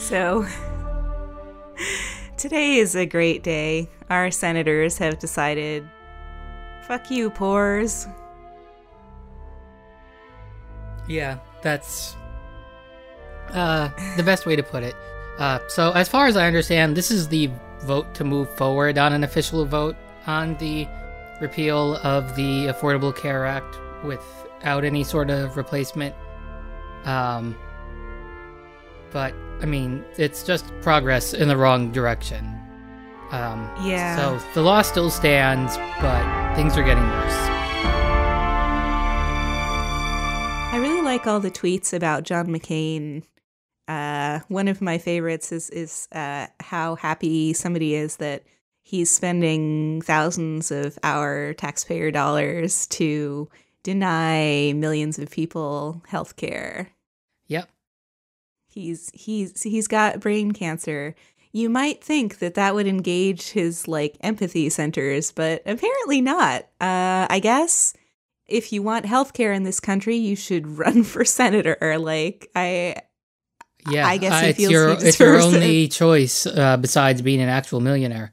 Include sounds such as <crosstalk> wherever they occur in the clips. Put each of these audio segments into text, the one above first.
So, today is a great day. Our senators have decided fuck you, pores. Yeah, that's uh, the best way to put it. Uh, so, as far as I understand, this is the vote to move forward on an official vote on the repeal of the Affordable Care Act without any sort of replacement. Um, but I mean, it's just progress in the wrong direction. Um, Yeah. So the law still stands, but things are getting worse. I really like all the tweets about John McCain. Uh, one of my favorites is is uh, how happy somebody is that he's spending thousands of our taxpayer dollars to deny millions of people health care. Yep. He's he's he's got brain cancer. You might think that that would engage his like empathy centers, but apparently not. Uh, I guess if you want healthcare in this country, you should <laughs> run for senator. Like I, Yeah, I guess uh, it's your it's your only choice uh, besides being an actual millionaire,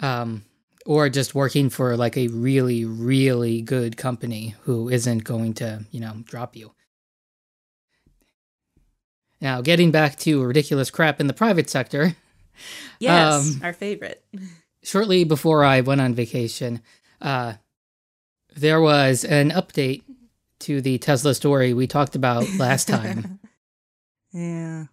um, or just working for like a really really good company who isn't going to you know drop you. Now, getting back to ridiculous crap in the private sector, <laughs> yes, Um, our favorite. shortly before I went on vacation, uh, there was an update to the Tesla story we talked about last <laughs> time. yeah.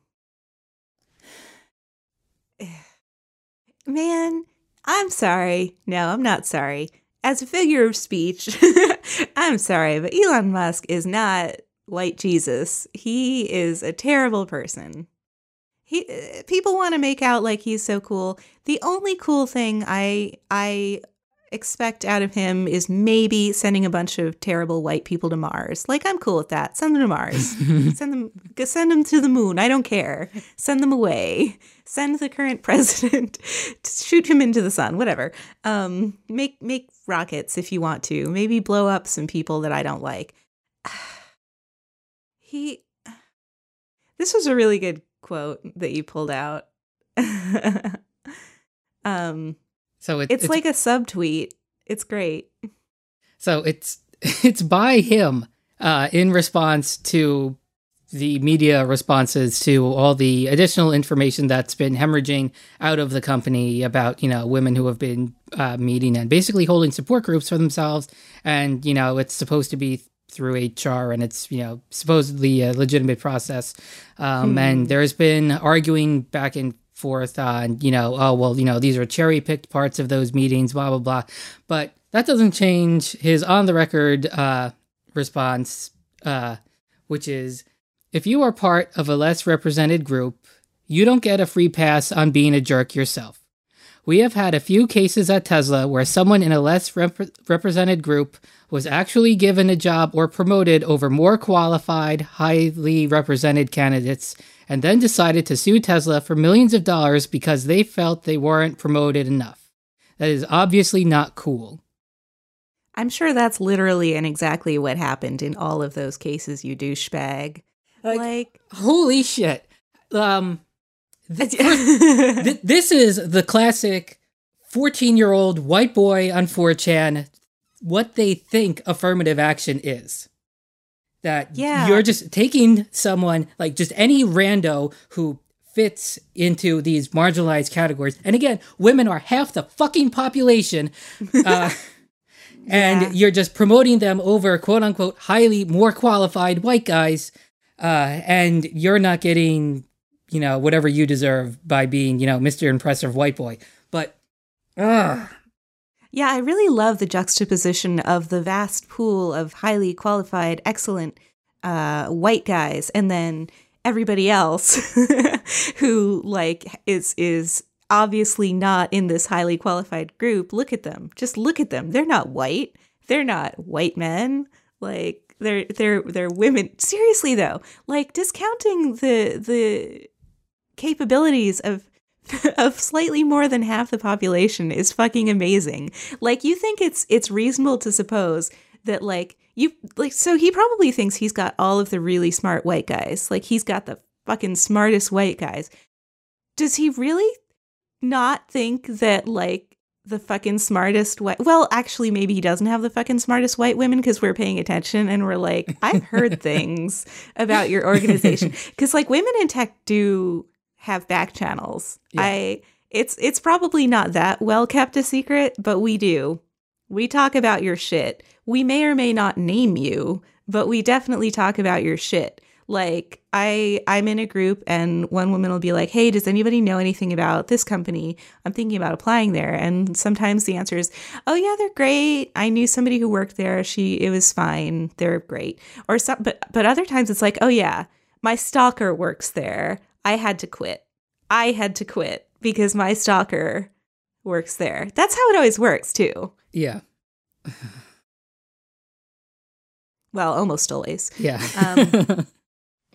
Man, I'm sorry. No, I'm not sorry. As a figure of speech, <laughs> I'm sorry, but Elon Musk is not white Jesus. He is a terrible person. He people want to make out like he's so cool. The only cool thing I I expect out of him is maybe sending a bunch of terrible white people to Mars. Like I'm cool with that. Send them to Mars. <laughs> send them send them to the moon. I don't care. Send them away. Send the current <laughs> president shoot him into the sun, whatever. Um make make rockets if you want to. Maybe blow up some people that I don't like. He This was a really good quote that you pulled out. <laughs> um so it, it's, like a subtweet. It's great. So it's <laughs> it's by him uh, in response to the media responses to all the additional information that's been hemorrhaging out of the company about you know women who have been uh, meeting and basically holding support groups for themselves, and you know it's supposed to be through HR and it's you know supposedly a legitimate process, um, Hmm. and there's been arguing back and forth on you know oh well you know these are cherry picked parts of those meetings blah blah blah, but that doesn't change his on the record uh, response, uh, which is if you are part of a less represented group, you don't get a free pass on being a jerk yourself. We have had a few cases at Tesla where someone in a less rep- represented group was actually given a job or promoted over more qualified, highly represented candidates, and then decided to sue Tesla for millions of dollars because they felt they weren't promoted enough. That is obviously not cool. I'm sure that's literally and exactly what happened in all of those cases, you douchebag. Like- Like, Holy shit. Um, th- <laughs> th- this is the classic 14 year old white boy on 4chan, what they think affirmative action is. That Yeah. you're just taking someone, like just any rando who fits into these marginalized categories. And again, women are half the fucking population. <laughs> Uh, and Yeah. you're just promoting them over quote unquote highly more qualified white guys uh, and you're not getting you know whatever you deserve by being you know mr impressive white boy but uh, yeah, I really love the juxtaposition of the vast pool of highly qualified, excellent uh, white guys, and then everybody else <laughs> who like is is obviously not in this highly qualified group. Look at them. Just look at them. They're not white. They're not white men. Like they're they're they're women. Seriously though, like discounting the the capabilities of <laughs> of slightly more than half the population is fucking amazing. Like you think it's it's reasonable to suppose that like you like so he probably thinks he's got all of the really smart white guys. Like he's got the fucking smartest white guys. Does he really not think that like the fucking smartest white well actually maybe he doesn't have the fucking smartest white women because we're paying attention and we're like i've heard <laughs> things about your organization because like women in tech do have back channels. Yeah. i it's it's probably not that well kept a secret but we do. We talk about your shit. We may or may not name you but we definitely talk about your shit. Like i i'm in a group and one woman will be like hey does anybody know anything about this company? I'm thinking about applying there. And sometimes the answer is oh yeah they're great. I knew somebody who worked there. She it was fine. They're great. Or some but but other times it's like oh yeah my stalker works there i had to quit i had to quit because my stalker works there that's how it always works too Yeah. <sighs> well almost always Yeah. Um, <laughs>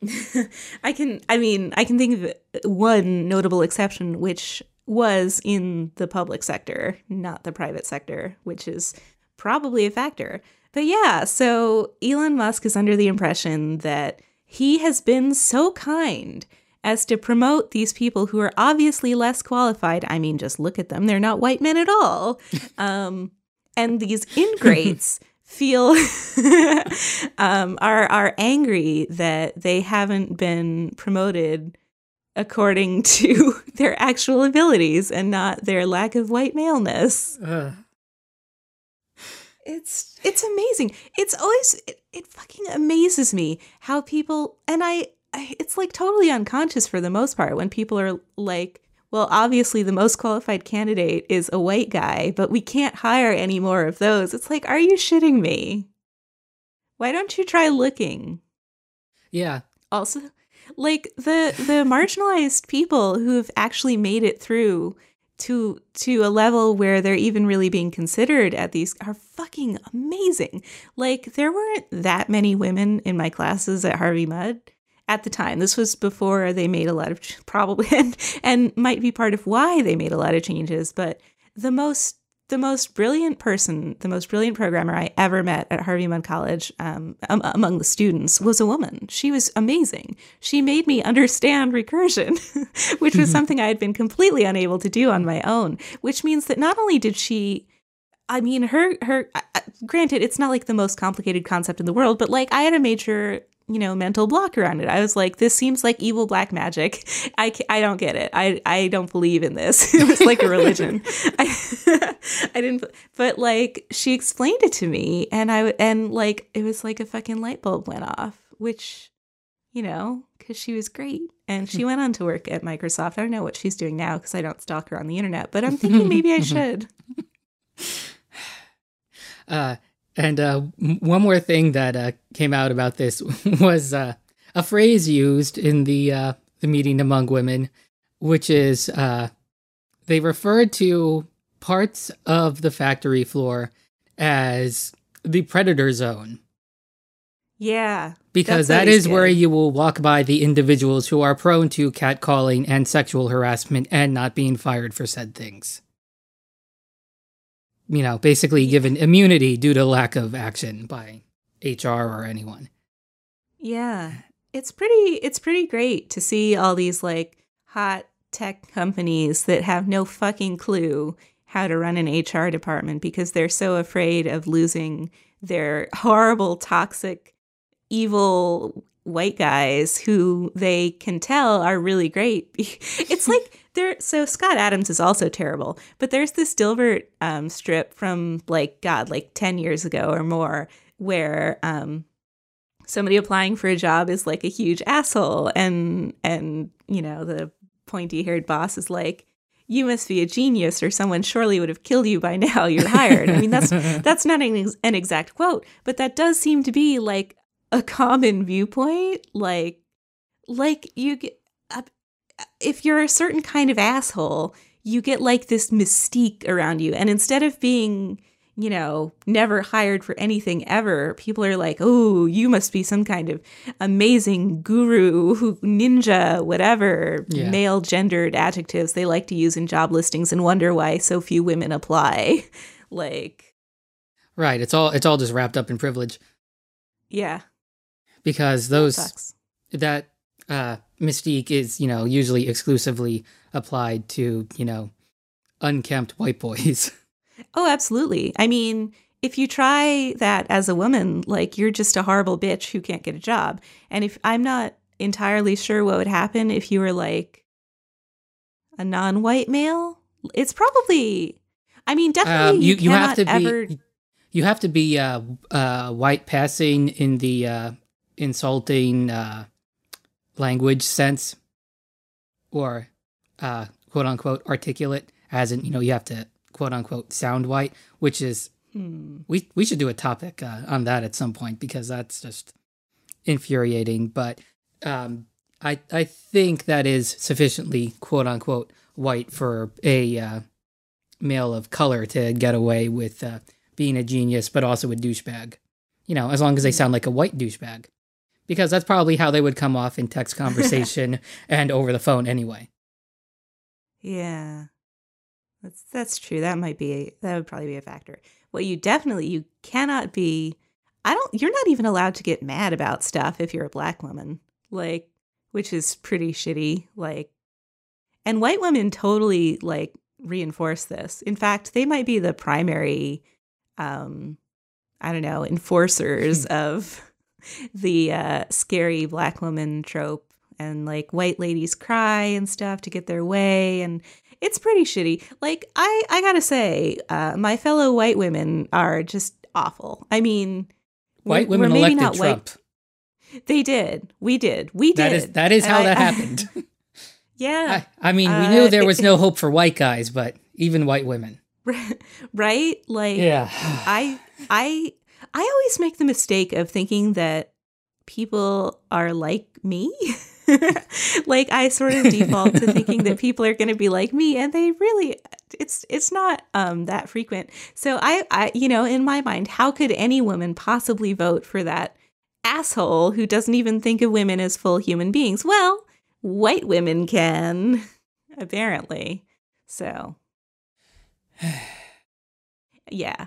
<laughs> I can, I mean, I can think of one notable exception, which was in the public sector, not the private sector, which is probably a factor. But yeah, so Elon Musk is under the impression that he has been so kind as to promote these people who are obviously less qualified. I mean, just look at them, they're not white men at all. <laughs> Um, and these ingrates feel <laughs> um, are are angry that they haven't been promoted according <laughs> to their actual abilities and not their lack of white maleness. Ugh. It's it's amazing. It's always it, it fucking amazes me how people and I it's like totally unconscious for the most part when people are like well, obviously, the most qualified candidate is a white guy, but we can't hire any more of those. It's like, are you shitting me? Why don't you try looking? yeah. Also, like the the marginalized people who have actually made it through to to a level where they're even really being considered at these are fucking amazing. Like there weren't that many women in my classes at Harvey Mudd at the time. This was before they made a lot of probably <laughs> and and might be part of why they made a lot of changes, but the most the most brilliant person, the most brilliant programmer I ever met at Harvey Mudd College um, um, among the students was a woman. She was amazing. She made me understand recursion, <laughs> which was something I had been completely unable to do on my own. Which means that not only did she I mean, her her. Uh, granted, it's not like the most complicated concept in the world, but like I had a major, you know, mental block around it. I was like, this seems like evil black magic. I I don't get it. I I don't believe in this. <laughs> it was like a religion. <laughs> I I didn't. But like she explained it to me, and I and like it was like a fucking light bulb went off, which, you know, because she was great. And she went on to work at Microsoft. I don't know what she's doing now because I don't stalk her on the internet, but I'm thinking maybe I <laughs> should. Uh, and uh, one more thing that uh, came out about this <laughs> was uh, a phrase used in the uh, the meeting among women, which is uh, they referred to parts of the factory floor as the predator zone Yeah. because that is where you will walk by the individuals who are prone to catcalling and sexual harassment and not being fired for said things. You know, basically given immunity due to lack of action by HR or anyone. Yeah. It's pretty it's pretty great to see all these like hot tech companies that have no fucking clue how to run an HR department because they're so afraid of losing their horrible toxic evil white guys who they can tell are really great. <laughs> it's like they're so Scott Adams is also terrible, but there's this Dilbert um, strip from like God, like ten years ago or more, where um, somebody applying for a job is like a huge asshole, and and you know the pointy haired boss is like. You must be a genius, or someone surely would have killed you by now. You're hired. I mean, that's <laughs> that's not an, ex- an exact quote, but that does seem to be like a common viewpoint like like you get if you're a certain kind of asshole you get like this mystique around you. And instead of being you know never hired for anything ever people are like oh you must be some kind of amazing guru who ninja whatever Yeah. male gendered adjectives they like to use in job listings and wonder why so few women apply. <laughs> Like Right, it's all it's all just wrapped up in privilege. Yeah because those that uh, mystique is, you know, usually exclusively applied to, you know, unkempt white boys. <laughs> Oh, absolutely. I mean, if you try that as a woman, like you're just a horrible bitch who can't get a job. And if I'm not entirely sure what would happen if you were like a non-white male, it's probably. I mean, definitely Um, you, you, you have to ever. be you have to be uh, uh, white passing in the uh, insulting uh, language sense, or uh, quote unquote articulate, as in you know you have to quote unquote sound white, which is Hmm. we we should do a topic uh, on that at some point because that's just infuriating. But um, I I think that is sufficiently quote unquote white for a uh, male of color to get away with uh, being a genius, but also a douchebag. You know, as long as they sound like a white douchebag, because that's probably how they would come off in text <laughs> conversation and over the phone anyway. Yeah. That's that's true. That might be that would probably be a factor. What you definitely you cannot be I don't you're not even allowed to get mad about stuff if you're a black woman. Like which is pretty shitty. Like and white women totally like reinforce this. In fact, they might be the primary um I don't know, enforcers of the uh scary black woman trope and like white ladies cry and stuff to get their way and it's pretty shitty like i i gotta say uh my fellow white women are just awful i mean White women we're maybe elected not Trump. white they did we did we did That is that is how I- that I- happened. <laughs> yeah I, I mean, we Uh, knew there was no hope for white guys, but even white women. <laughs> right like Yeah. <sighs> I I I always make the mistake of thinking that people are like me. <laughs> like I sort of default to thinking that <laughs> people are going to be like me and they really it's it's not um that frequent. So I I you know, in my mind, how could any woman possibly vote for that asshole who doesn't even think of women as full human beings? Well, white women can apparently. So <sighs> yeah.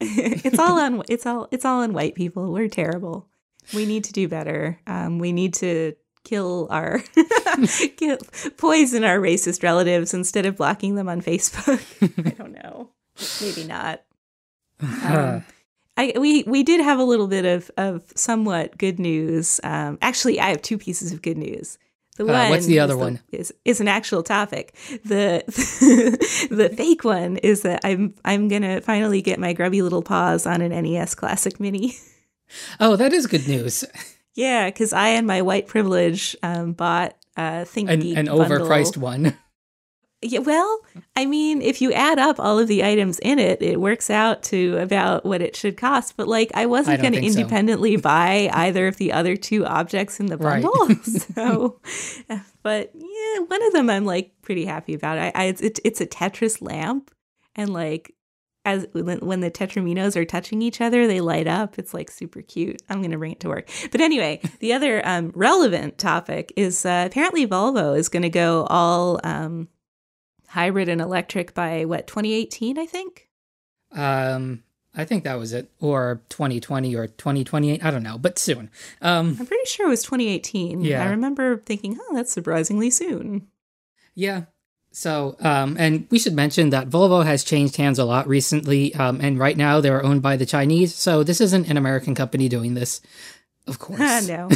<laughs> it's all on it's all it's all on white people. We're terrible. We need to do better. Um, we need to kill our <laughs> kill, poison our racist relatives instead of blocking them on Facebook. I don't know. Maybe not. Um, <laughs> I we we did have a little bit of of somewhat good news. Um, actually, I have two pieces of good news. The Uh, what's the other is one? is is an actual topic. The <laughs> the fake one is that I'm I'm gonna finally get my grubby little paws on an NES Classic Mini. <laughs> oh, that is good news. yeah, because I and my white privilege um, bought uh, Think An, an overpriced one. <laughs> Yeah, well, I mean, if you add up all of the items in it, it works out to about what it should cost. But like, I wasn't going to think so. independently <laughs> buy either of the other two objects in the Right. bundle. <laughs> so, <laughs> but yeah, one of them I'm like pretty happy about. I, I it's, it, it's a Tetris lamp, and like as when, the tetrominos are touching each other, they light up. It's like super cute. I'm gonna bring it to work. But anyway, the other um, relevant topic is uh, apparently Volvo is going to go all. Um, hybrid and electric by what 2018 i think Um, I think that was it, or 2020 or 2028. I don't know, but soon. Um, i'm pretty sure it was 2018 Yeah. i remember thinking oh that's surprisingly soon yeah. So, um, and we should mention that Volvo has changed hands a lot recently, um, and right now they're owned by the Chinese. So this isn't an American company doing this, of <laughs> course. no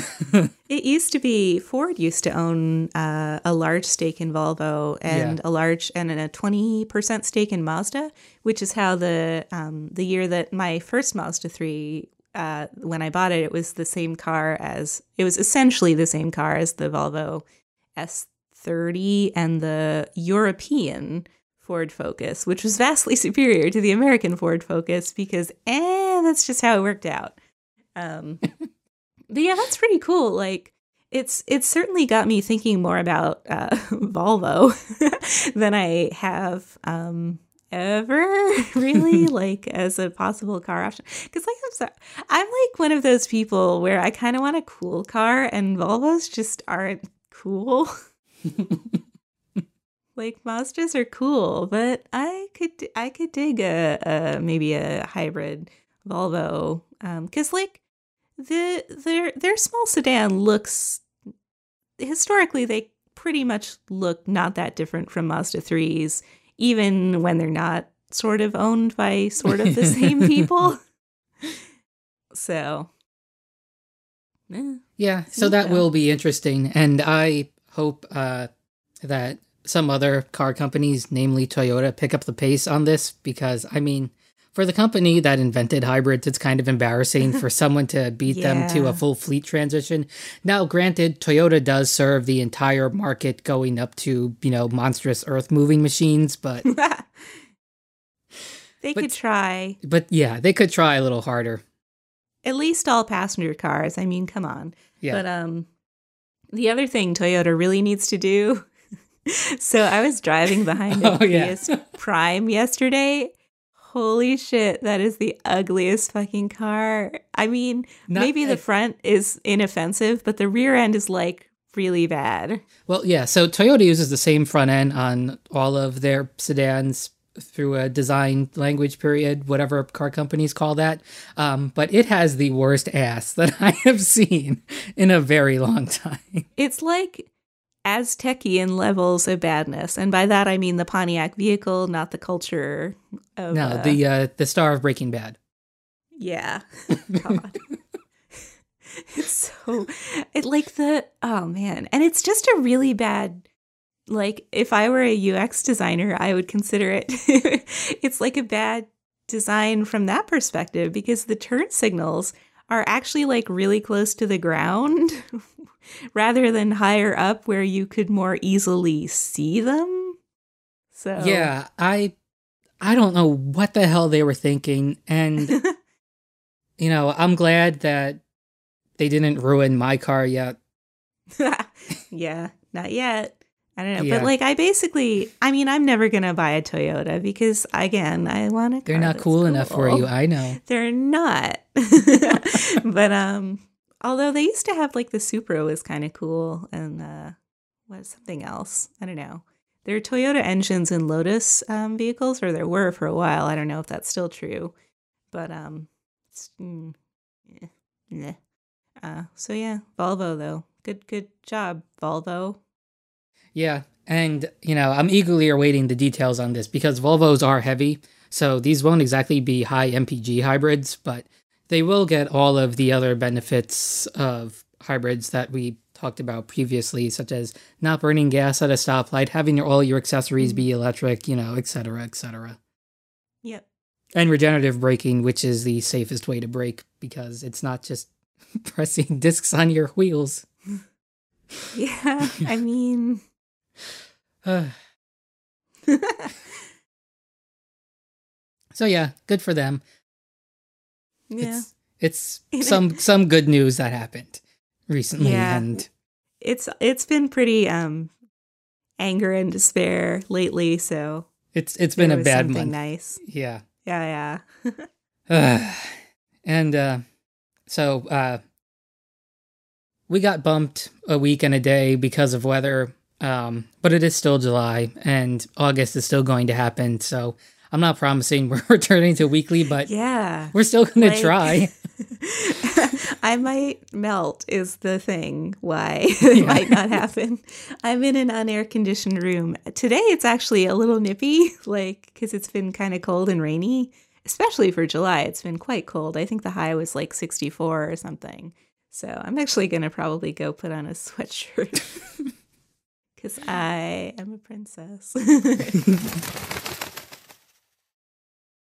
it used to be ford used to own uh, a large stake in volvo and Yeah. a large and a 20% stake in mazda which is how the um, the year that my first mazda 3 uh, when i bought it it was the same car as it was essentially the same car as the volvo s30 and the european ford focus which was vastly <laughs> superior to the american ford focus because eh that's just how it worked out um, but yeah, that's pretty cool. Like it's it's certainly got me thinking more about uh, <laughs> Volvo <laughs> than I have um, ever <laughs> really like as a possible car option. Because like I'm sorry, I'm like one of those people where I kind of want a cool car, and Volvos just aren't cool. like Mazdas are cool, but I could I could dig a, a maybe a hybrid Volvo because like the their their small sedan looks historically they pretty much look not that different from Mazda 3s, even when they're not sort of owned by sort of the same <laughs> people. So, eh, Yeah, so that though. will be interesting, and I hope uh, that some other car companies, namely Toyota, pick up the pace on this because I mean, for the company that invented hybrids, it's kind of embarrassing for <laughs> someone to beat them to a full fleet transition. Now, granted, Toyota does serve the entire market going up to you know monstrous earth moving machines, but <laughs> they But- could try but yeah, they could try a little harder. at least all passenger cars. I mean, come on. Yeah, But um the other thing Toyota really needs to do. <laughs> so I was driving behind a Oh, yeah. Prius Prime yesterday. Holy shit, that is the ugliest fucking car. I mean, Not- maybe the front is inoffensive, but the rear end is like really bad. Well, yeah. So Toyota uses the same front end on all of their sedans through a design language period, whatever car companies call that. Um, but it has the worst ass <laughs> that I have seen in a very long time. It's like Aztecian levels of badness. And by that I mean the Pontiac vehicle, not the culture of No, uh, the uh, the star of Breaking Bad. Yeah. <laughs> God. <laughs> it's so it like the oh man. And it's just a really bad like if I were a UX designer, I would consider it <laughs> it's like a bad design from that perspective because the turn signals are actually like really close to the ground <laughs> rather than higher up where you could more easily see them. So Yeah, I I don't know what the hell they were thinking, and <laughs> you know I'm glad that they didn't ruin my car yet. <laughs> yeah, not yet. I don't know. Yeah. But like I basically I mean I'm never going to buy a Toyota because again, I want a They're not that's cool enough for you. I know. They're not. but um although they used to have like the Supra was kind of cool and uh what something else. I don't know. There are Toyota engines in Lotus um, vehicles, or there were for a while. I don't know if that's still true, but um, mm, eh. Uh, so yeah, Volvo though, good good job, Volvo. Yeah, and you know, I'm eagerly awaiting the details on this because Volvos are heavy, so these won't exactly be high MPG hybrids, but they will get all of the other benefits of hybrids that we talked about previously, such as not burning gas at a stoplight, having your, all your accessories be electric, you know, et cetera, et cetera. Yep. And regenerative braking, which is the safest way to brake because it's not just <laughs> pressing discs on your wheels. <laughs> Yeah, I mean, <sighs> Uh, <laughs> so yeah, good for them. Yeah. It's it's <laughs> some some good news that happened recently Yeah. and it's it's been pretty um anger and despair lately so it's it's been a bad month. nice Yeah. yeah yeah Uh, <laughs> <sighs> and uh so uh we got bumped a week and a day because of weather. Um, but it is still July and August is still going to happen. So I'm not promising <laughs> we're returning to weekly, but yeah. we're still gonna Like- try. <laughs> i might melt is the thing why <laughs> it Yeah. might not happen. I'm in an unair conditioned room. Today it's actually a little nippy like because it's been kind of cold and rainy especially for july. It's been quite cold. I think the high was like 64 or something. So i'm actually going to probably go put on a sweatshirt. Because i am a princess